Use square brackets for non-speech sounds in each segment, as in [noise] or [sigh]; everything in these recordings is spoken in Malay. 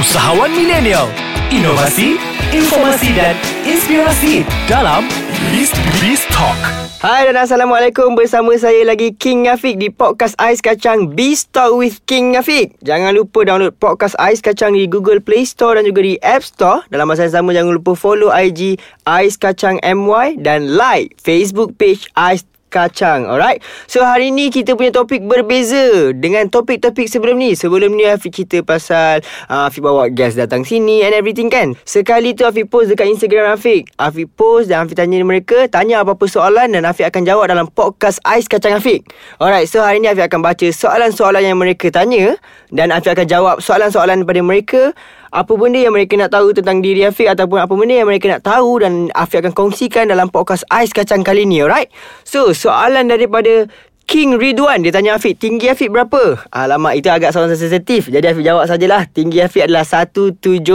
Usahawan milenial, inovasi, informasi dan inspirasi dalam Beast Beast Talk. Hai dan Assalamualaikum. Bersama saya lagi King Afiq Di podcast Ais Kacang Beast Talk with King Afiq. Jangan lupa download podcast Ais Kacang Di Google Play Store Dan juga di App Store. Dalam masa yang sama Jangan lupa follow IG Ais Kacang MY Dan like Facebook page Ais kacang Alright? So hari ni kita punya topik berbeza Dengan topik-topik sebelum ni. Sebelum ni Afiq cerita pasal uh, Afiq bawa guest datang sini And everything kan? Sekali tu Afiq post dekat Instagram Afiq. Afiq post dan Afiq tanya mereka Tanya apa-apa soalan Dan Afiq akan jawab dalam podcast Ais Kacang Afiq. Alright so hari ni Afiq akan baca soalan-soalan yang mereka tanya Dan Afiq akan jawab soalan-soalan daripada mereka apa benda yang mereka nak tahu tentang diri Afiq ataupun apa benda yang mereka nak tahu dan Afiq akan kongsikan dalam podcast Ais Kacang kali ni, alright? So, soalan daripada King Ridwan. Dia tanya Afiq Tinggi Afiq berapa? Alamak itu agak soalan sensitif. Jadi Afiq jawab sajalah Tinggi Afiq adalah 171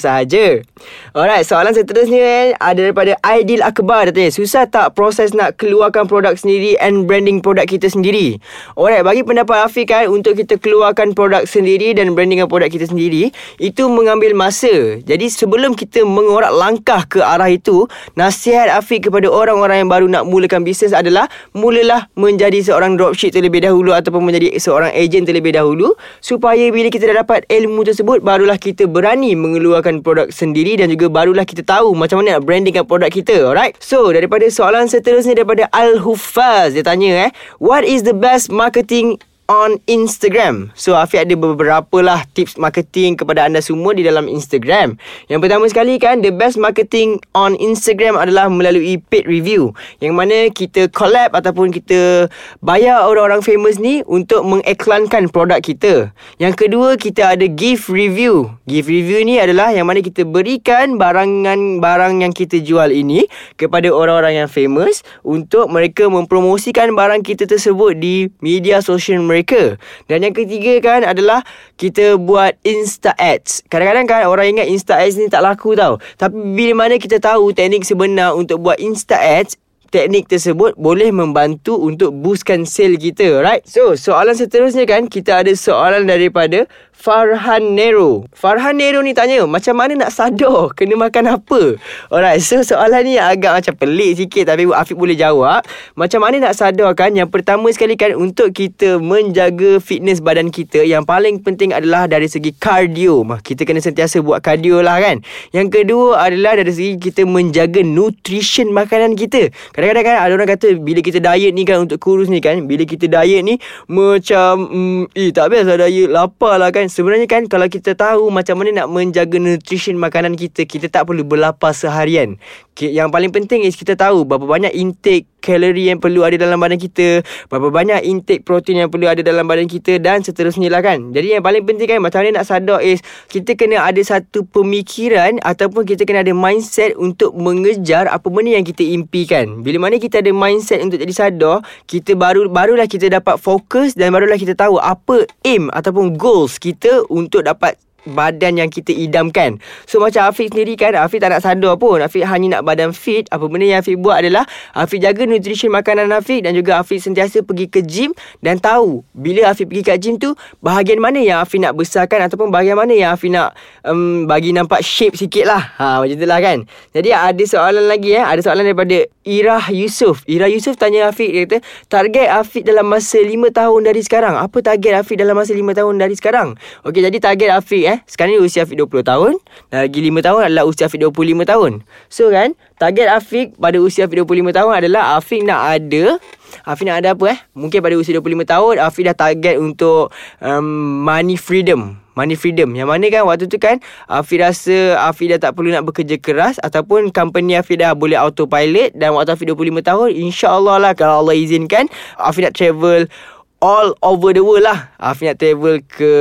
sahaja. Alright soalan seterusnya eh, Ada daripada Aidil Akbar. Dia tanya Susah tak proses nak keluarkan produk sendiri And branding produk kita sendiri? Alright bagi pendapat Afiq kan Untuk kita keluarkan produk sendiri Dan branding produk kita sendiri Itu mengambil masa. Jadi sebelum kita mengorak langkah ke arah itu Nasihat Afiq kepada orang-orang yang baru nak mulakan bisnes adalah Mulalah menjadi menjadi seorang dropship terlebih dahulu ataupun menjadi seorang ejen terlebih dahulu supaya bila kita dah dapat ilmu tersebut barulah kita berani mengeluarkan produk sendiri dan juga barulah kita tahu macam mana nak brandingkan produk kita alright? So daripada soalan seterusnya daripada Al Hufaz dia tanya eh what is the best marketing on Instagram. So Afiq ada beberapa lah tips marketing kepada anda semua di dalam Instagram. Yang pertama sekali kan the best marketing on Instagram adalah melalui paid review. Yang mana kita collab ataupun kita bayar orang-orang famous ni untuk mengiklankan produk kita. Yang kedua kita ada gift review. Gift review ni adalah yang mana kita berikan barangan barang yang kita jual ini kepada orang-orang yang famous untuk mereka mempromosikan barang kita tersebut di media sosial mereka mereka. Dan yang ketiga kan adalah kita buat Insta Ads. Kadang-kadang kan orang ingat Insta Ads ni tak laku tau. Tapi bila mana kita tahu teknik sebenar untuk buat Insta Ads, teknik tersebut boleh membantu untuk boostkan sale kita, right? So, soalan seterusnya kan, kita ada soalan daripada Farhan Nero. Farhan Nero ni tanya, macam mana nak sadar kena makan apa? Alright, so soalan ni agak macam pelik sikit tapi Afiq boleh jawab. Macam mana nak sadar kan? Yang pertama sekali kan untuk kita menjaga fitness badan kita, yang paling penting adalah dari segi cardio. Kita kena sentiasa buat cardio lah kan. Yang kedua adalah dari segi kita menjaga nutrition makanan kita. Kadang-kadang kan ada orang kata bila kita diet ni kan untuk kurus ni kan, bila kita diet ni macam mm, eh tak biasa diet lapar lah kan sebenarnya kan kalau kita tahu macam mana nak menjaga nutrition makanan kita, kita tak perlu berlapar seharian. Yang paling penting is kita tahu berapa banyak intake kalori yang perlu ada dalam badan kita, berapa banyak intake protein yang perlu ada dalam badan kita dan seterusnya lah kan. Jadi yang paling penting kan macam mana nak sadar is kita kena ada satu pemikiran ataupun kita kena ada mindset untuk mengejar apa benda yang kita impikan. Bila mana kita ada mindset untuk jadi sadar, kita baru barulah kita dapat fokus dan barulah kita tahu apa aim ataupun goals kita untuk dapat badan yang kita idamkan. So macam Afiq sendiri kan, Afiq tak nak sadar pun. Afiq hanya nak badan fit. Apa benda yang Afiq buat adalah Afiq jaga nutrition makanan Afiq dan juga Afiq sentiasa pergi ke gym dan tahu bila Afiq pergi ke gym tu bahagian mana yang Afiq nak besarkan ataupun bahagian mana yang Afiq nak um, bagi nampak shape sikit lah. Ha, macam tu lah kan. Jadi ada soalan lagi eh. Ada soalan daripada Irah Yusof. Irah Yusof tanya Afiq, dia kata, target Afiq dalam masa 5 tahun dari sekarang. Apa target Afiq dalam masa 5 tahun dari sekarang? Okey, jadi target Afiq eh. Sekarang ni usia Afiq 20 tahun. Lagi 5 tahun adalah usia Afiq 25 tahun. So kan, target Afiq pada usia Afiq 25 tahun adalah Afiq nak ada Afiq nak ada apa eh? Mungkin pada usia 25 tahun Afiq dah target untuk um, money freedom Money freedom Yang mana kan waktu tu kan Afiq rasa Afiq dah tak perlu nak bekerja keras Ataupun company Afiq dah boleh autopilot Dan waktu Afiq 25 tahun InsyaAllah lah Kalau Allah izinkan Afiq nak travel all over the world lah Afiq nak travel ke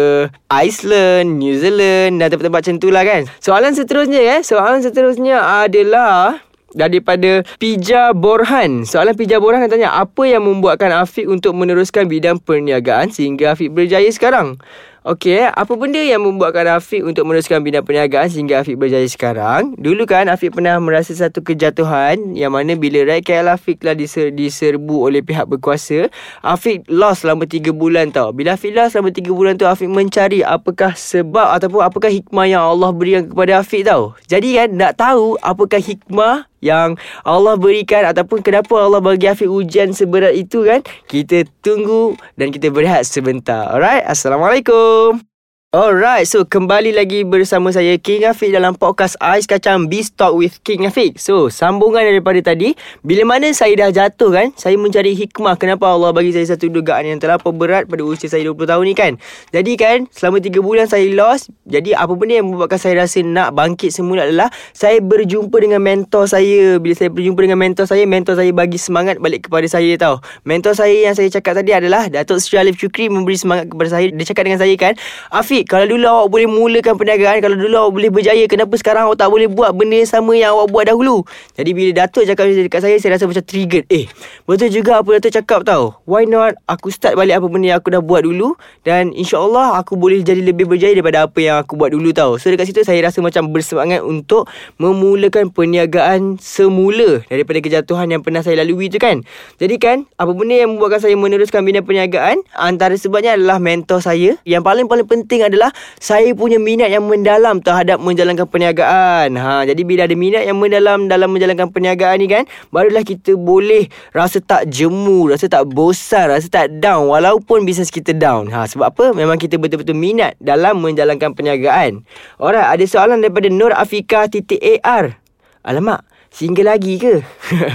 Iceland, New Zealand Dan tempat-tempat macam tu lah kan Soalan seterusnya eh Soalan seterusnya adalah daripada Pija Borhan. Soalan Pija Borhan tanya, apa yang membuatkan Afiq untuk meneruskan bidang perniagaan sehingga Afiq berjaya sekarang? Okey, apa benda yang membuatkan Afiq untuk meneruskan bidang perniagaan sehingga Afiq berjaya sekarang? Dulu kan Afiq pernah merasa satu kejatuhan yang mana bila Raid KL Afiq telah diser- diserbu oleh pihak berkuasa, Afiq lost selama 3 bulan tau. Bila Afiq lost selama 3 bulan tu Afiq mencari apakah sebab ataupun apakah hikmah yang Allah berikan kepada Afiq tau. Jadi kan nak tahu apakah hikmah yang Allah berikan ataupun kenapa Allah bagi Afiq ujian seberat itu kan kita tunggu dan kita berehat sebentar. Alright assalamualaikum Alright, so kembali lagi bersama saya King Afiq dalam podcast Ais Kacang Beast Talk with King Afiq. So, sambungan daripada tadi, bila mana saya dah jatuh kan, saya mencari hikmah kenapa Allah bagi saya satu dugaan yang terlalu berat pada usia saya 20 tahun ni kan. Jadi kan, selama 3 bulan saya lost, jadi apa benda yang membuatkan saya rasa nak bangkit semula adalah saya berjumpa dengan mentor saya. Bila saya berjumpa dengan mentor saya, mentor saya bagi semangat balik kepada saya tau. Mentor saya yang saya cakap tadi adalah Datuk Sri Alif Syukri memberi semangat kepada saya. Dia cakap dengan saya kan, Afiq, kalau dulu awak boleh mulakan perniagaan Kalau dulu awak boleh berjaya Kenapa sekarang awak tak boleh buat Benda yang sama yang awak buat dahulu? Jadi bila Datuk cakap dekat saya Saya rasa macam triggered. Eh betul juga apa Datuk cakap tau. Why not Aku start balik apa benda yang aku dah buat dulu Dan insyaAllah Aku boleh jadi lebih berjaya Daripada apa yang aku buat dulu tau. So dekat situ saya rasa macam bersemangat Untuk memulakan perniagaan semula Daripada kejatuhan yang pernah saya lalui tu kan. Jadi kan Apa benda yang membuatkan saya meneruskan bidang perniagaan? Antara sebabnya adalah mentor saya. Yang paling-paling penting adalah saya punya minat yang mendalam terhadap menjalankan perniagaan. Ha, jadi bila ada minat yang mendalam dalam menjalankan perniagaan ni kan, barulah kita boleh rasa tak jemu, rasa tak bosan, rasa tak down walaupun bisnes kita down. Ha, sebab apa? Memang kita betul-betul minat dalam menjalankan perniagaan. Alright, ada soalan daripada Nur Afika AR. Alamak, single lagi ke?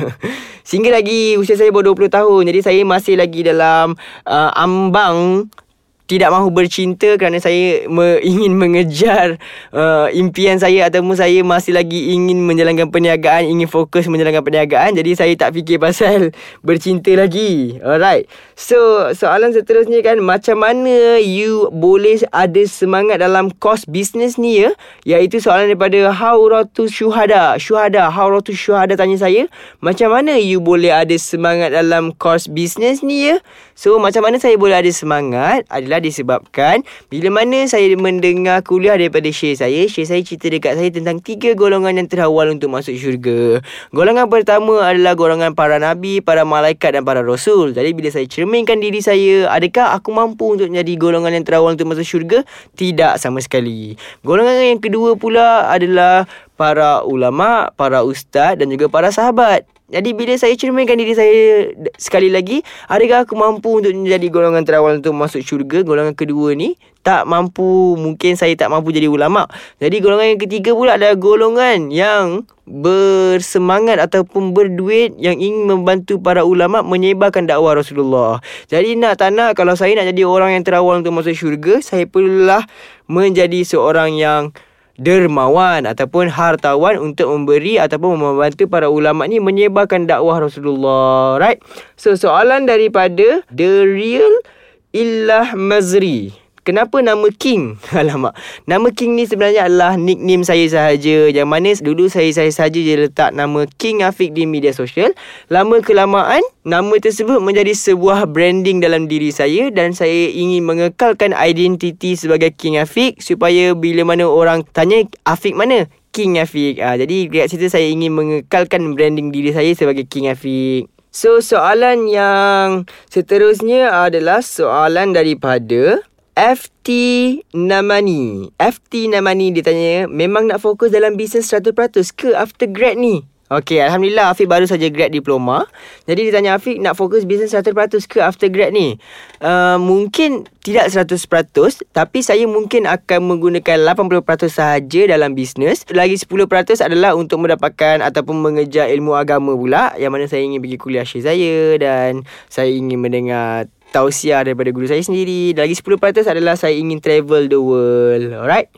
[laughs] single lagi usia saya baru 20 tahun. Jadi saya masih lagi dalam uh, ambang tidak mahu bercinta kerana saya me, ingin mengejar uh, impian saya ataupun saya masih lagi ingin menjalankan perniagaan, ingin fokus menjalankan perniagaan. Jadi saya tak fikir pasal [laughs] bercinta lagi. Alright. So, soalan seterusnya kan macam mana you boleh ada semangat dalam kos bisnes ni ya? Iaitu soalan daripada Hauratu Syuhada. Syuhada, Hauratu Syuhada tanya saya, macam mana you boleh ada semangat dalam kos bisnes ni ya? So, macam mana saya boleh ada semangat adalah adalah disebabkan bila mana saya mendengar kuliah daripada syekh saya, syekh saya cerita dekat saya tentang tiga golongan yang terawal untuk masuk syurga. Golongan pertama adalah golongan para nabi, para malaikat dan para rasul. Jadi bila saya cerminkan diri saya, adakah aku mampu untuk menjadi golongan yang terawal untuk masuk syurga? Tidak sama sekali. Golongan yang kedua pula adalah para ulama, para ustaz dan juga para sahabat. Jadi bila saya cerminkan diri saya sekali lagi, adakah aku mampu untuk menjadi golongan terawal untuk masuk syurga? Golongan kedua ni tak mampu, mungkin saya tak mampu jadi ulama. Jadi golongan yang ketiga pula adalah golongan yang bersemangat ataupun berduit yang ingin membantu para ulama menyebarkan dakwah Rasulullah. Jadi nak tak nak kalau saya nak jadi orang yang terawal untuk masuk syurga, saya perlulah menjadi seorang yang dermawan ataupun hartawan untuk memberi ataupun membantu para ulama ni menyebarkan dakwah Rasulullah. Right? So soalan daripada The Real Illah Mazri. Kenapa nama King? [laughs] Alamak. Nama King ni sebenarnya adalah nickname saya sahaja. Yang mana dulu saya saya sahaja je letak nama King Afiq di media sosial. Lama kelamaan, nama tersebut menjadi sebuah branding dalam diri saya dan saya ingin mengekalkan identiti sebagai King Afiq supaya bila mana orang tanya Afiq mana? King Afiq. Ha, jadi dekat situ saya ingin mengekalkan branding diri saya sebagai King Afiq. So soalan yang seterusnya adalah soalan daripada FT Namani. FT Namani dia tanya, memang nak fokus dalam bisnes 100% ke after grad ni? Okey, Alhamdulillah Afiq baru saja grad diploma. Jadi dia tanya Afiq nak fokus bisnes 100% ke after grad ni? Uh, mungkin tidak 100% tapi saya mungkin akan menggunakan 80% sahaja dalam bisnes. Lagi 10% adalah untuk mendapatkan ataupun mengejar ilmu agama pula yang mana saya ingin pergi kuliah syekh saya dan saya ingin mendengar tausiah daripada guru saya sendiri. Dan lagi 10% adalah saya ingin travel the world. Alright.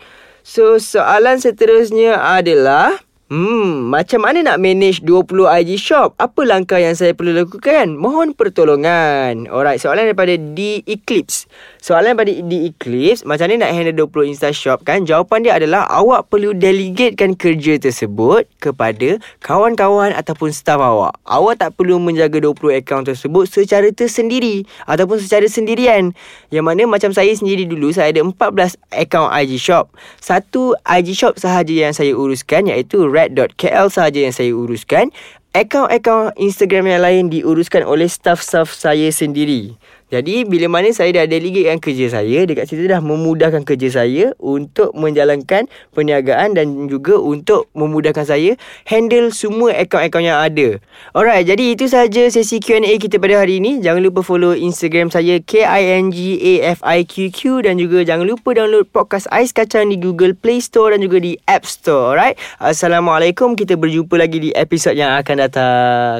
So soalan seterusnya adalah Hmm, macam mana nak manage 20 IG shop? Apa langkah yang saya perlu lakukan? Mohon pertolongan. Alright, soalan daripada D Eclipse. Soalan daripada D Eclipse, macam mana nak handle 20 Insta shop kan? Jawapan dia adalah awak perlu delegatekan kerja tersebut kepada kawan-kawan ataupun staff awak. Awak tak perlu menjaga 20 akaun tersebut secara tersendiri ataupun secara sendirian. Yang mana macam saya sendiri dulu, saya ada 14 akaun IG shop. Satu IG shop sahaja yang saya uruskan iaitu red.kl sahaja yang saya uruskan. Akaun-akaun Instagram yang lain diuruskan oleh staff-staff saya sendiri. Jadi bila mana saya dah delegatekan kerja saya Dekat situ dah memudahkan kerja saya Untuk menjalankan perniagaan Dan juga untuk memudahkan saya Handle semua akaun-akaun yang ada. Alright jadi itu sahaja sesi Q&A kita pada hari ini. Jangan lupa follow Instagram saya K-I-N-G-A-F-I-Q-Q Dan juga jangan lupa download podcast Ais Kacang Di Google Play Store dan juga di App Store Alright? Assalamualaikum. Kita berjumpa lagi di episod yang akan datang